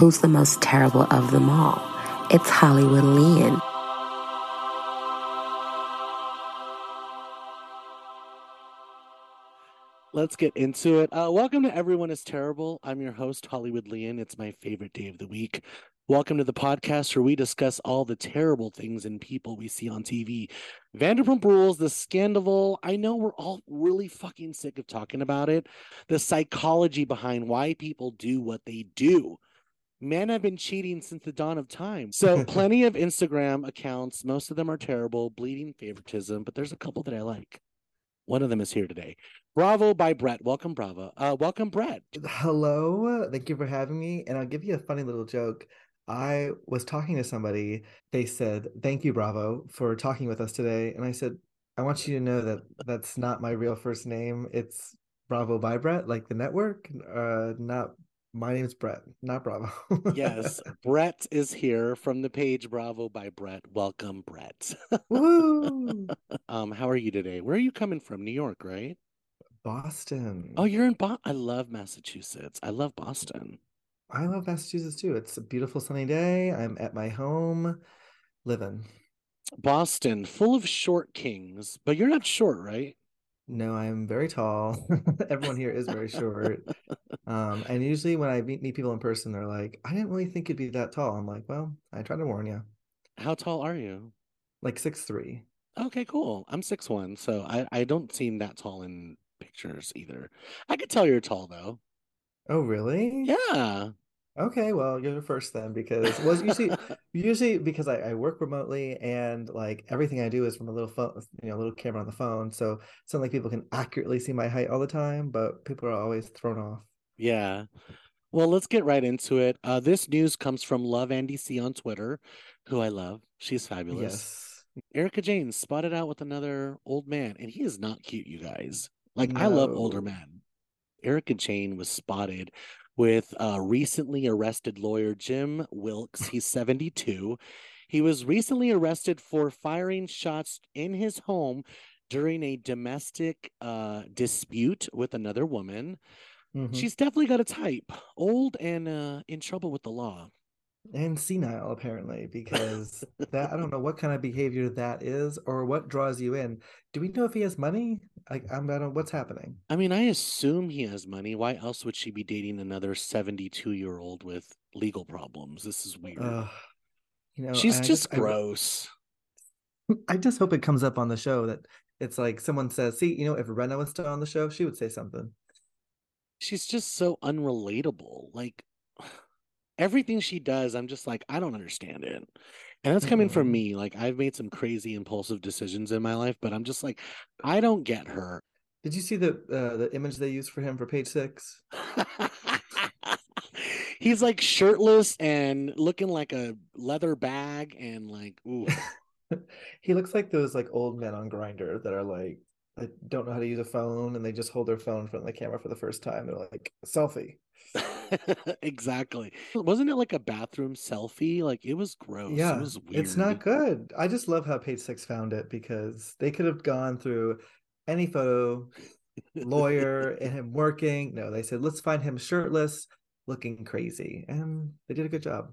Who's the most terrible of them all? It's Hollywood Leon. Let's get into it. Uh, welcome to Everyone is Terrible. I'm your host, Hollywood Leon. It's my favorite day of the week. Welcome to the podcast where we discuss all the terrible things and people we see on TV. Vanderpump Rules, the scandal. I know we're all really fucking sick of talking about it. The psychology behind why people do what they do. Men have been cheating since the dawn of time. So, plenty of Instagram accounts. Most of them are terrible, bleeding favoritism, but there's a couple that I like. One of them is here today. Bravo by Brett. Welcome, Bravo. Uh, welcome, Brett. Hello. Thank you for having me. And I'll give you a funny little joke. I was talking to somebody. They said, Thank you, Bravo, for talking with us today. And I said, I want you to know that that's not my real first name. It's Bravo by Brett, like the network. Uh, not my name is Brett, not Bravo. yes, Brett is here from the page Bravo by Brett. Welcome, Brett. Woo! um, how are you today? Where are you coming from? New York, right? Boston. Oh, you're in Boston. I love Massachusetts. I love Boston. I love Massachusetts too. It's a beautiful sunny day. I'm at my home living. Boston, full of short kings, but you're not short, right? No, I'm very tall. Everyone here is very short. Um, and usually when I meet, meet people in person, they're like, I didn't really think you'd be that tall. I'm like, well, I tried to warn you. How tall are you? Like six three. Okay, cool. I'm six one, so I, I don't seem that tall in pictures either. I could tell you're tall though. Oh, really? Yeah. Okay, well, you're the first then because well, usually usually because I, I work remotely and like everything I do is from a little phone, you know, a little camera on the phone. So it's not like people can accurately see my height all the time, but people are always thrown off. Yeah. Well, let's get right into it. Uh, this news comes from Love Andy C on Twitter, who I love. She's fabulous. Yes. Erika Jayne spotted out with another old man, and he is not cute, you guys. Like I love older men. Erika Jayne was spotted with uh, recently arrested lawyer Jim Wilkes. He's 72. He was recently arrested for firing shots in his home during a domestic uh, dispute with another woman. Mhm. She's definitely got a type, old and uh, in trouble with the law. And senile apparently because that I don't know what kind of behavior that is or what draws you in. Do we know if he has money? Like I'm I don't what's happening. I mean, I assume he has money. Why else would she be dating another 72 year old with legal problems? This is weird. Uh, you know, She's I just I- gross. I just hope it comes up on the show that it's like someone says, "See, you know, if Rinna was still on the show, she would say something." She's just so unrelatable. Like everything she does, I'm just like, I don't understand it. And that's coming from Mm-mm. me. Like I've made some crazy impulsive decisions in my life, but I'm just like, I don't get her. Did you see the uh, the image they used for him for page six? He's like shirtless and looking like a leather bag and like, ooh. he looks like those like old men on Grindr that are like that don't know how to use a phone and they just hold their phone in front of the camera for the first time. They're like selfie. exactly. Wasn't it like a bathroom selfie? Like it was gross. Yeah, it was weird. it's not good. I just love how page six found it because they could have gone through any photo, lawyer and him working. No, they said let's find him shirtless, looking crazy, and they did a good job.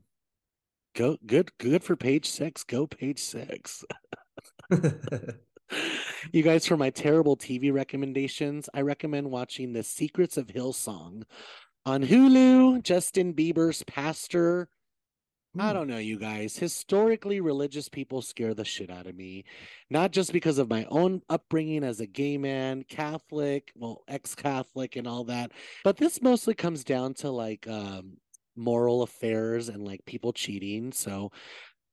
Go good, good for page six. Go page six. you guys, for my terrible TV recommendations, I recommend watching The Secrets of Hillsong on Hulu. Justin Bieber's pastor. I Hmm. don't know, you guys. Historically, religious people scare the shit out of me. Not just because of my own upbringing as a gay man, Catholic, well, ex Catholic, and all that, but this mostly comes down to like um, moral affairs and like people cheating. So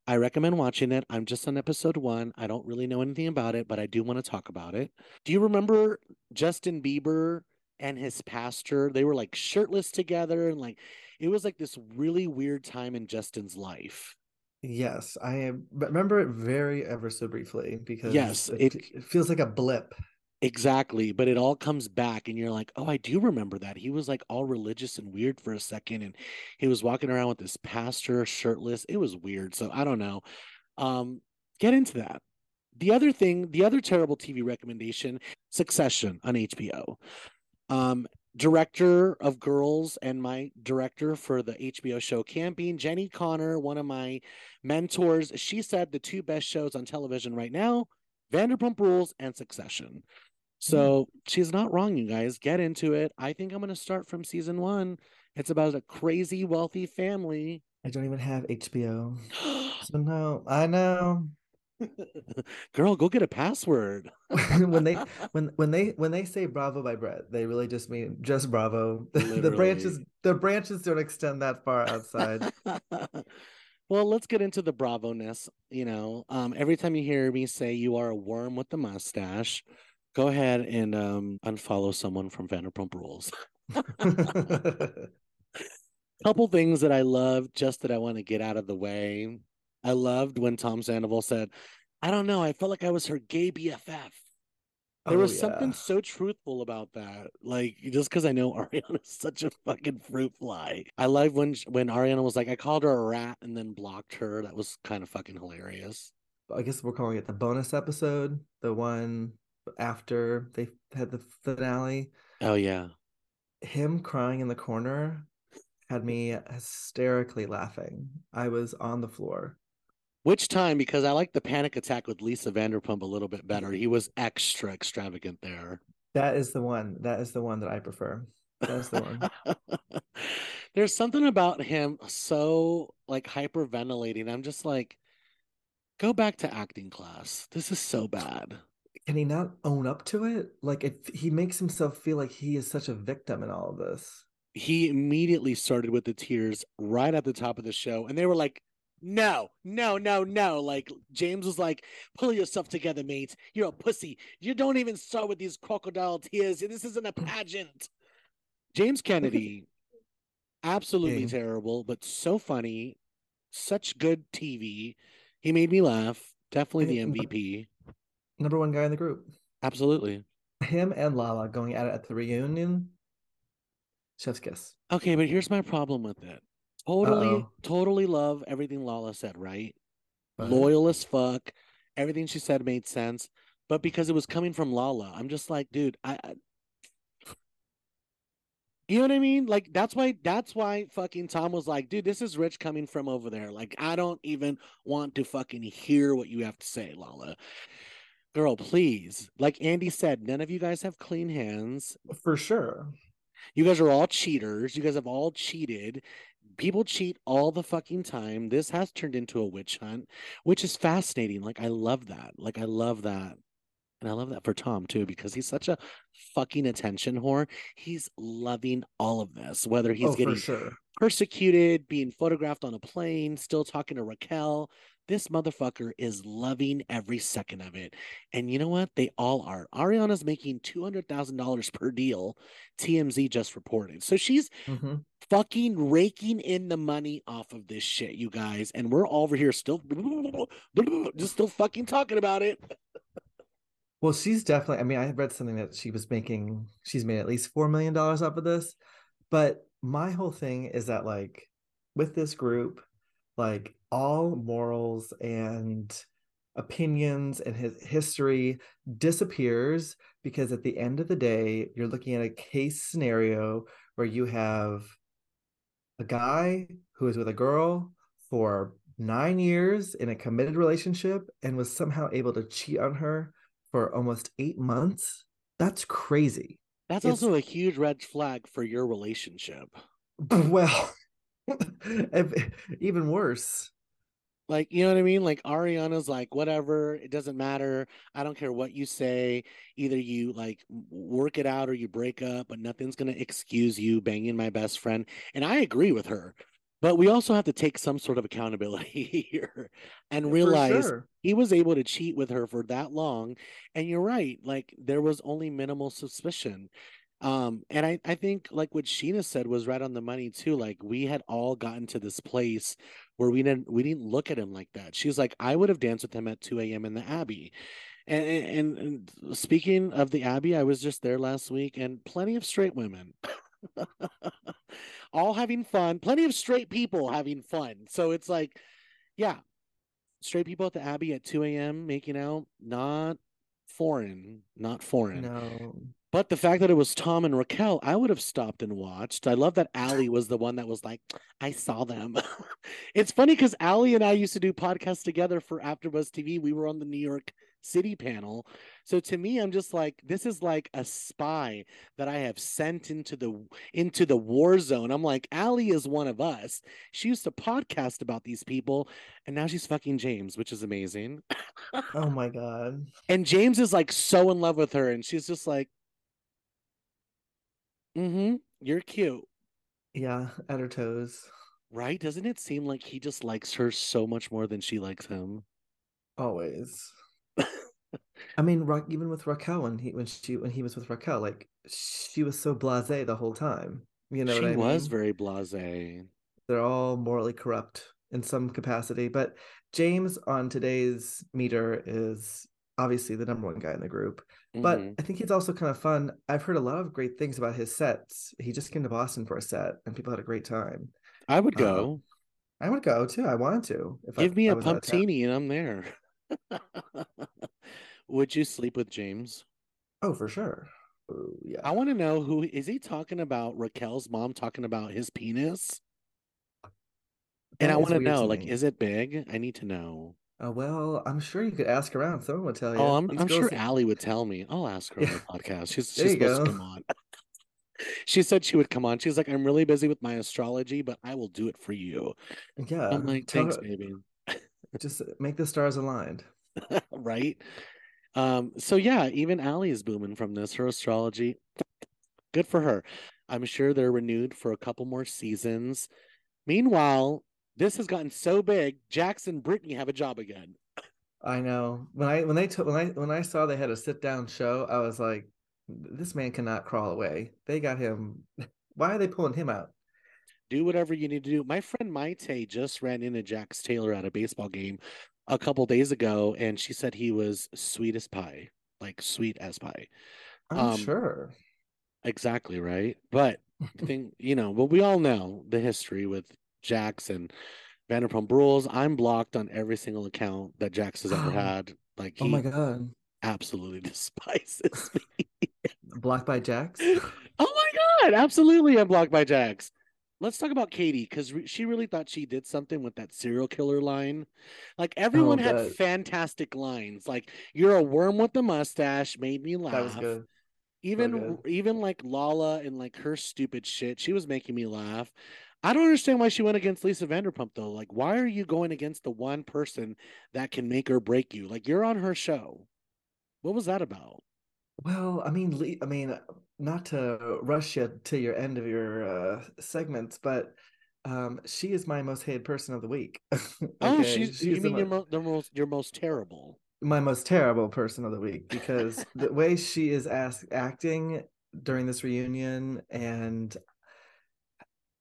I recommend watching it. I'm just on episode one. I don't really know anything about it, but I do want to talk about it. Do you remember Justin Bieber and his pastor? They were like shirtless together and like it was like this really weird time in Justin's life. Yes, I am- remember it very ever so briefly because Yes, it, it- it feels like a blip. Exactly, but it all comes back and you're like, "Oh, I do remember that." He was like all religious and weird for a second and he was walking around with this pastor shirtless. It was weird. So I don't know. Um get into that. The other thing, the other terrible TV recommendation, Succession on HBO. Um director of girls and my director for the HBO show Camping, Jenny Konner, one of my mentors. She said the two best shows on television right now Vanderpump Rules and Succession. So she's not wrong, you guys. Get into it. I think I'm going to start from season one. It's about a crazy, wealthy family. I don't even have HBO. So no, I know. Girl, go get a password. when they when when they when they say bravo by Brett, they really just mean just bravo. The, the branches the branches don't extend that far outside. well, let's get into the bravo ness. You know, um, every time you hear me say you are a worm with the mustache, go ahead and um, unfollow someone from Vanderpump Rules. Couple things that I love, just that I want to get out of the way. I loved when Tom Sandoval said, "I don't know, I felt like I was her gay BFF." There Oh, was something so truthful about that. Like just because I know Ariana's such a fucking fruit fly. I love when when Ariana was like, I called her a rat and then blocked her. That was kind of fucking hilarious. I guess we're calling it the bonus episode, the one after they had the finale. Oh yeah. Him crying in the corner had me hysterically laughing. I was on the floor. Which time? Because I like the panic attack with Lisa Vanderpump a little bit better. He was extra extravagant there. That is the one. That is the one that I prefer. That's the one. There's something about him so like hyperventilating. I'm just like, go back to acting class. This is so bad. Can he not own up to it? Like if he makes himself feel like he is such a victim in all of this. He immediately started with the tears right at the top of the show, and they were like, no, no, no, no. Like James was like, pull yourself together, mate. You're a pussy. You don't even start with these crocodile tears. This isn't a pageant. James Kennedy, absolutely King. terrible, but so funny. Such good TV. He made me laugh. Definitely the MVP. Number one guy in the group. Absolutely. Him and Lala going at it at the reunion. Chef's kiss. Okay, but here's my problem with it. Totally, Uh-oh. totally love everything Lala said, right? But- Loyal as fuck. Everything she said made sense. But because it was coming from Lala, I'm just like, dude, I, I you know what I mean? Like that's why that's why fucking Tom was like, dude, this is rich coming from over there. Like, I don't even want to fucking hear what you have to say, Lala. Girl, please. Like Andy said, none of you guys have clean hands. For sure. You guys are all cheaters. You guys have all cheated. People cheat all the fucking time. This has turned into a witch hunt, which is fascinating. Like, I love that. Like, I love that. And I love that for Tom too, because he's such a fucking attention whore. He's loving all of this, whether he's oh, getting sure. persecuted, being photographed on a plane, still talking to Raquel. This motherfucker is loving every second of it. And you know what? They all are. Ariana's making $200,000 per deal, TMZ just reported. So she's hmm fucking raking in the money off of this shit, you guys. And we're all over here still just still fucking talking about it. Well, she's definitely. I mean, I read something that she was making. She's made at least four million dollars off of this. But my whole thing is that, like, with this group, like all morals and opinions and his history disappears because at the end of the day, you're looking at a case scenario where you have a guy who is with a girl for nine years in a committed relationship and was somehow able to cheat on her for almost eight months. That's crazy. That's It's- also a huge red flag for your relationship. Well, even worse. Like, you know what I mean? Like Ariana's like, whatever, it doesn't matter. I don't care what you say. Either you like work it out or you break up, but nothing's gonna excuse you banging my best friend. And I agree with her. But we also have to take some sort of accountability here and realize sure. he was able to cheat with her for that long. And you're right, like there was only minimal suspicion. Um, and I, I think like what Scheana said was right on the money too. Like we had all gotten to this place where we didn't we didn't look at him like that. She was like, I would have danced with him at 2 a.m. in the Abbey. And, and and speaking of the Abbey, I was just there last week and plenty of straight women. all having fun, plenty of straight people having fun. So it's like, yeah, straight people at the Abbey at 2 a.m. making out, not foreign, not foreign. No. But the fact that it was Tom and Raquel, I would have stopped and watched. I love that Allie was the one that was like, I saw them. it's funny because Allie and I used to do podcasts together for AfterBuzz TV. We were on the New York City panel. So to me, I'm just like, this is like a spy that I have sent into the into the war zone. I'm like, Allie is one of us. She used to podcast about these people, and now she's fucking James, which is amazing. oh my god. And James is like so in love with her, and she's just like, Mm-hmm. You're cute. Yeah, at her toes. Right? Doesn't it seem like he just likes her so much more than she likes him? Always. I mean, even with Raquel when he when she when he was with Raquel, like she was so blasé the whole time. You know, she I was mean? very blasé. They're all morally corrupt in some capacity, but James on today's meter is obviously the number one guy in the group. But Mhm. I think he's also kind of fun. I've heard a lot of great things about his sets. He just came to Boston for a set, and people had a great time. I would Uh, go. I would go too. I wanted to. If Give I, me I a was out of town. pumptini and I'm there. would you sleep with James? Oh, for sure. Oh, yeah. I want to know who is he talking about Raquel's mom talking about his penis? And I want to know, like, is it big? I need to know. Uh, well, I'm sure you could ask around. Someone would tell you. Oh, I'm, These I'm sure Allie would tell me. I'll ask her on the podcast. She's, There she's you supposed to go. come on. she said she would come on. She's like, I'm really busy with my astrology, but I will do it for you. Yeah. I'm like, tell thanks, her- baby. Just make the stars aligned. right? Um, so yeah, even Allie is booming from this. Her astrology, good for her. I'm sure they're renewed for a couple more seasons. Meanwhile, this has gotten so big, Jax and Brittany have a job again. I know. When I when they took when I when I saw they had a sit down show, I was like, this man cannot crawl away. They got him. Why are they pulling him out? Do whatever you need to do. My friend Maite just ran into Jax Taylor at a baseball game a couple days ago, and she said he was sweet as pie, like sweet as pie. I'm Um, sure. Exactly right. But I think, you know, but we all know the history with Jax and Vanderpump Rules. I'm blocked on every single account that Jax has ever had. Like Oh he my god. absolutely despises me. Blocked by Jax. oh my god, absolutely I'm blocked by Jax. Let's talk about Katie because re- she really thought she did something with that serial killer line. Like everyone had oh, good. fantastic lines. Like you're a worm with a mustache, made me laugh. That was good. Even good. even like Lala and like her stupid shit, she was making me laugh. I don't understand why she went against Lisa Vanderpump though. Like, why are you going against the one person that can make or break you? Like, you're on her show. What was that about? Well, I mean, I mean, not to rush you to your end of your uh, segments, but um, she is my most hated person of the week. Oh, Okay, she's you the mean your mo- mo- the most your most terrible. my most terrible person of the week because the way she is ask, acting during this reunion and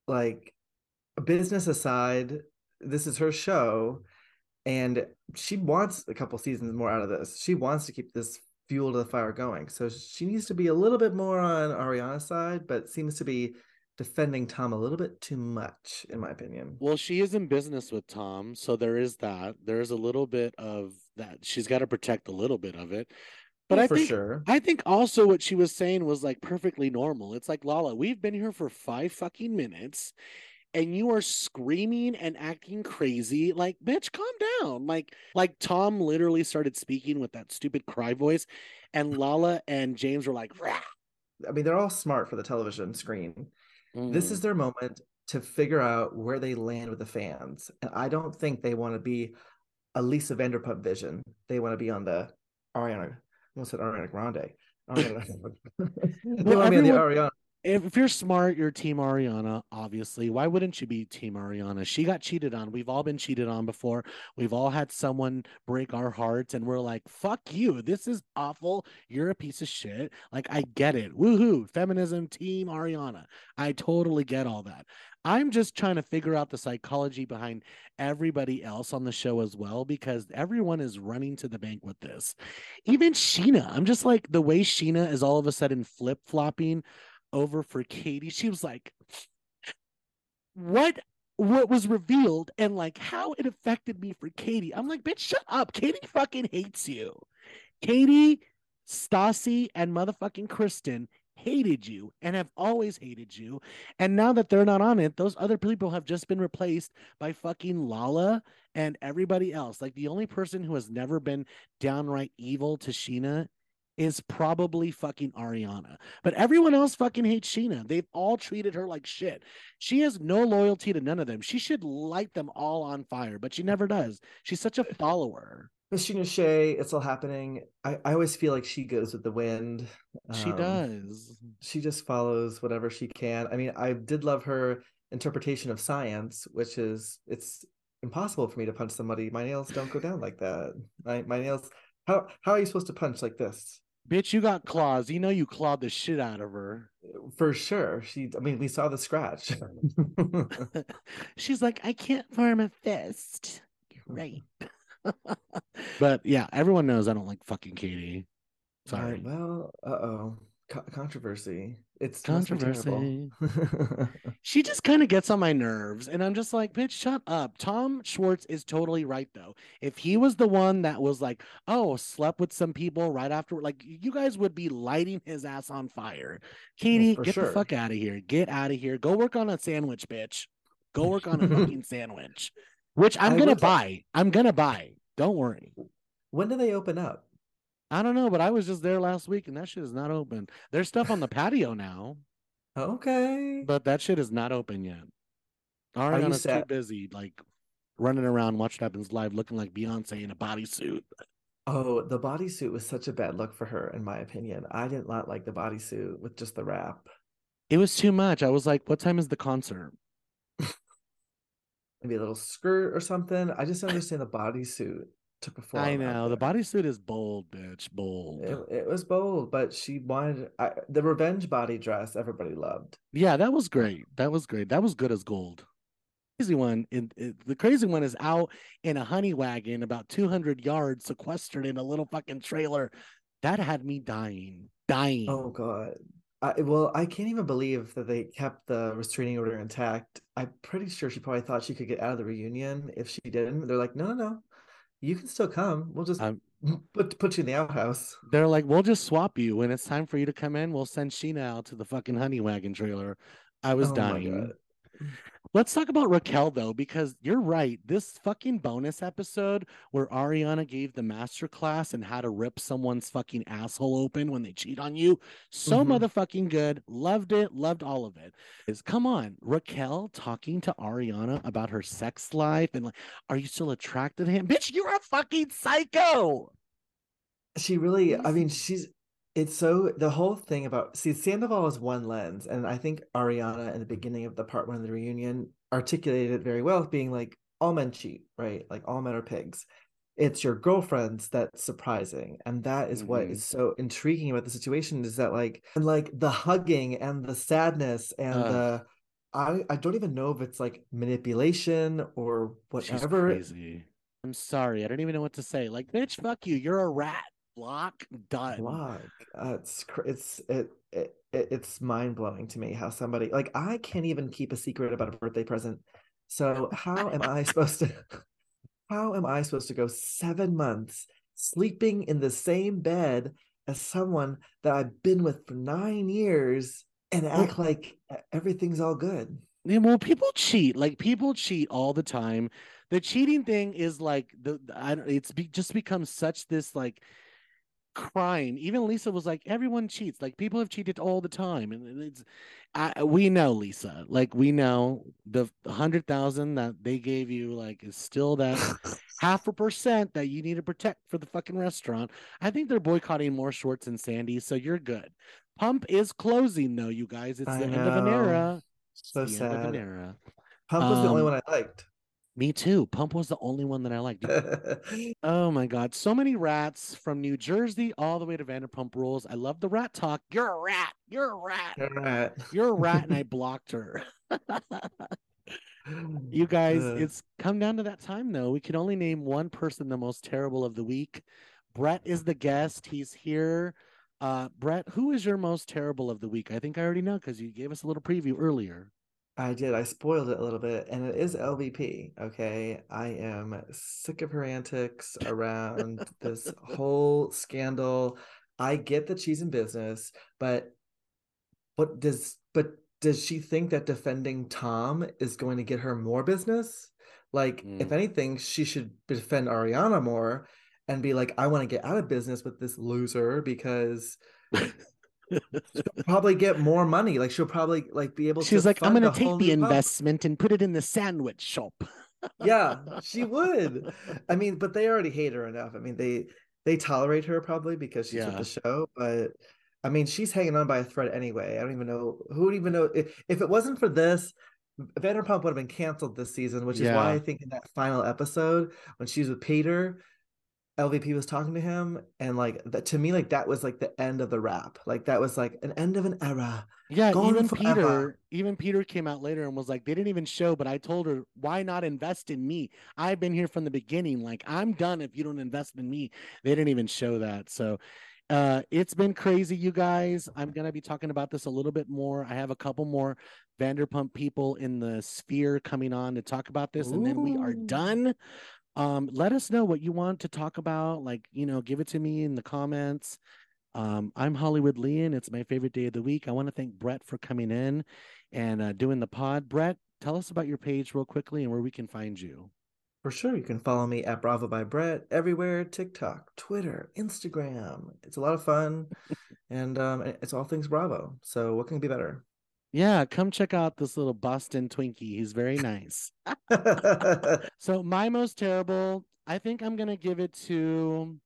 like business aside, this is her show and she wants a couple seasons more out of this. She wants to keep this fuel to the fire going. So she needs to be a little bit more on Ariana's side, but seems to be defending Tom a little bit too much, in my opinion. Well, she is in business with Tom, so there is that. There's a little bit of that. She's got to protect a little bit of it. But Oh, I for think sure. I think also what she was saying was like perfectly normal. It's like Lala, we've been here for five fucking minutes and you are screaming and acting crazy. Like, bitch, calm down. Like, like Tom literally started speaking with that stupid cry voice, and Lala and James were like, "Rah." I mean, they're all smart for the television screen. This Mm. is their moment to figure out where they land with the fans. And I don't think they want to be a Lisa Vanderpump vision. They want to be on the Ariana. I almost said Ariana Grande. Ariana. they Well, want to be on the Ariana. If, you're smart, you're Team Ariana, obviously. Why wouldn't you be Team Ariana? She got cheated on. We've all been cheated on before. We've all had someone break our hearts, and we're like, fuck you. This is awful. You're a piece of shit. Like, I get it. Woohoo. Feminism, Team Ariana. I totally get all that. I'm just trying to figure out the psychology behind everybody else on the show as well, because everyone is running to the bank with this. Even Scheana. I'm just like, the way Scheana is all of a sudden flip flopping over for Katie. She was like, what what was revealed and like how it affected me for Katie. I'm like, bitch, shut up. Katie fucking hates you. Katie Stassi and motherfucking Kristen hated you and have always hated you. And now that they're not on it, those other people have just been replaced by fucking Lala and everybody else. Like the only person who has never been downright evil to Scheana is probably fucking Ariana. But everyone else fucking hates Scheana. They've all treated her like shit. She has no loyalty to none of them. She should light them all on fire, but she never does. She's such a follower. Miss Scheana Shay, it's all happening. I, I always feel like she goes with the wind. She Um, does. She just follows whatever she can. I mean, I did love her interpretation of science, which is it's impossible for me to punch somebody. My nails don't go down like that. My my nails. How how are you supposed to punch like this? Bitch, you got claws. You know you clawed the shit out of her. For sure. She. I mean, we saw the scratch. She's like, I can't form a fist. You're right. but yeah, everyone knows I don't like fucking Katie. Sorry. Right, well, uh oh, Co- controversy. It's Controversy. She just kind of gets on my nerves, and I'm just like, bitch, shut up. Tom Schwartz is totally right, though. If he was the one that was like, oh, slept with some people right after, like, you guys would be lighting his ass on fire. Oh, Katie, for get sure. the fuck out of here. Get out of here. Go work on a sandwich, bitch. Go work on a fucking sandwich, which I'm I gonna would like- buy. I'm gonna buy. Don't worry. when do they open up? I don't know, but I was just there last week, and that shit is not open. There's stuff on the patio now. Okay. but that shit is not open yet. Ariana's too busy, like running around Watch What Happens Live, looking like Beyonce in a bodysuit. Oh, the bodysuit was such a bad look for her, in my opinion. I did not like the bodysuit with just the wrap. It was too much. I was like, "What time is the concert?" Maybe a little skirt or something. I just don't understand the bodysuit to perform. I know the bodysuit is bold, bitch, bold. It, it was bold, but she wanted I, the revenge body dress. Everybody loved. Yeah, that was great. That was great. That was good as gold. Crazy one. In, in- the crazy one is out in a honey wagon, about 200 yards, sequestered in a little fucking trailer. That had me dying, dying. Oh god. I, well, I can't even believe that they kept the restraining order intact. I'm pretty sure she probably thought she could get out of the reunion if she didn't. They're like, no, no, no, you can still come. We'll just I'm- put put you in the outhouse. They're like, we'll just swap you. When it's time for you to come in, we'll send Scheana out to the fucking honey wagon trailer. I was Oh dying. God. Let's talk about Raquel though, because you're right. This fucking bonus episode where Ariana gave the master class and how to rip someone's fucking asshole open when they cheat on you. So Mhm. motherfucking good. Loved it. Loved all of it. Is come on, Raquel talking to Ariana about her sex life and like, are you still attracted to him? Bitch, you're a fucking psycho. She really, I mean, she's it's so the whole thing about Scandoval is one lens, and I think Ariana in the beginning of the part one of the reunion articulated it very well, being like all men cheat, right? Like all men are pigs. It's your girlfriends that's surprising, and that is what Mhm. is so intriguing about the situation is that like and like the hugging and the sadness and Ugh. the I I don't even know if it's like manipulation or She's whatever. crazy. I'm sorry. I don't even know what to say. Like, bitch, fuck you. You're a rat. Block. Done. Block. Uh, it's it's it, it it- it's mind blowing to me how somebody like I can't even keep a secret about a birthday present. So how am I supposed to? How am I supposed to go seven months sleeping in the same bed as someone that I've been with for nine years and act like everything's all good? Yeah, well, people cheat. Like people cheat all the time. The cheating thing is like the I don't. It's be, just become such this like crime. Even Lisa was like, everyone cheats. Like people have cheated all the time, and it's. I, we know Lisa. Like we know the hundred thousand that they gave you. Like is still that half a percent that you need to protect for the fucking restaurant. I think they're boycotting more Schwartz and Sandy, so you're good. Pump is closing though, you guys. It's I the end of an know. era. So the end of an sad. era. Pump was the only Um, one I liked. Me too. Pump was the only one that I liked. Oh my god, so many rats from New Jersey all the way to Vanderpump Rules. I love the rat talk. You're a rat. You're a rat. Alright. You're a rat, and I blocked her. you guys, Uh, it's come down to that time though. We can only name one person the most terrible of the week. Brett is the guest. He's here. Uh, Brett, who is your most terrible of the week? I think I already know because you gave us a little preview earlier. I did. I spoiled it a little bit, and it is LVP. Okay, I am sick of her antics around this whole scandal. I get that she's in business, but what does but does she think that defending Tom is going to get her more business? Like, Mm. if anything, she should defend Ariana more and be like, I want to get out of business with this loser because she'll probably get more money. Like she'll probably like be able She's to like, I'm gonna take the new pump." investment and put it in the sandwich shop. Yeah, she would. I mean, but they already hate her enough. I mean, they they tolerate her probably because she's Yeah. with the show, but I mean, she's hanging on by a thread anyway. I don't even know who would even know if, if it wasn't for this, Vanderpump would have been canceled this season, which is why I think in that final episode when she's with Peter, LVP was talking to him, and like that to me, like that was like the end of the rap. Like that was like an end of an era. Yeah, Gone even forever. Peter, even Peter came out later and was like, they didn't even show, but I told her, why not invest in me? I've been here from the beginning. Like, I'm done if you don't invest in me. They didn't even show that. So uh it's been crazy, you guys. I'm gonna be talking about this a little bit more. I have a couple more Vanderpump people in the sphere coming on to talk about this, and then we are done. Um, let us know what you want to talk about. Like, you know, give it to me in the comments. Um, I'm Hollywood Leon. It's my favorite day of the week. I want to thank Brett for coming in and uh, doing the pod. Brett, tell us about your page real quickly and where we can find you. For sure, you can follow me at Bravo by Brett everywhere TikTok, Twitter, Instagram. It's a lot of fun, and um, it's all things Bravo. So, what can be better? Yeah, come check out this little Boston Twinkie. He's very nice. So my most terrible, I think I'm gonna give it to.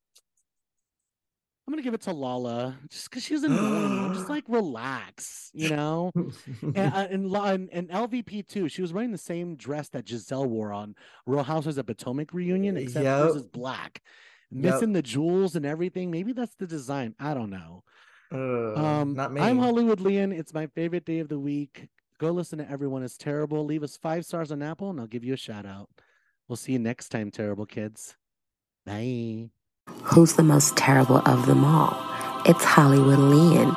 I'm gonna give it to Lala, just because she's annoying. I'm just like, relax, you know. and, uh, and, and and LVP too. She was wearing the same dress that Gizelle wore on Real Housewives of Potomac reunion, except hers is black, Yep. missing the jewels and everything. Maybe that's the design. I don't know. Uh, Um, not me. I'm Hollywood Leon. It's my favorite day of the week. Go listen to Everyone is Terrible. Leave us five stars on Apple, and I'll give you a shout out. We'll see you next time, terrible kids. Bye. Who's the most terrible of them all? It's Hollywood Leon.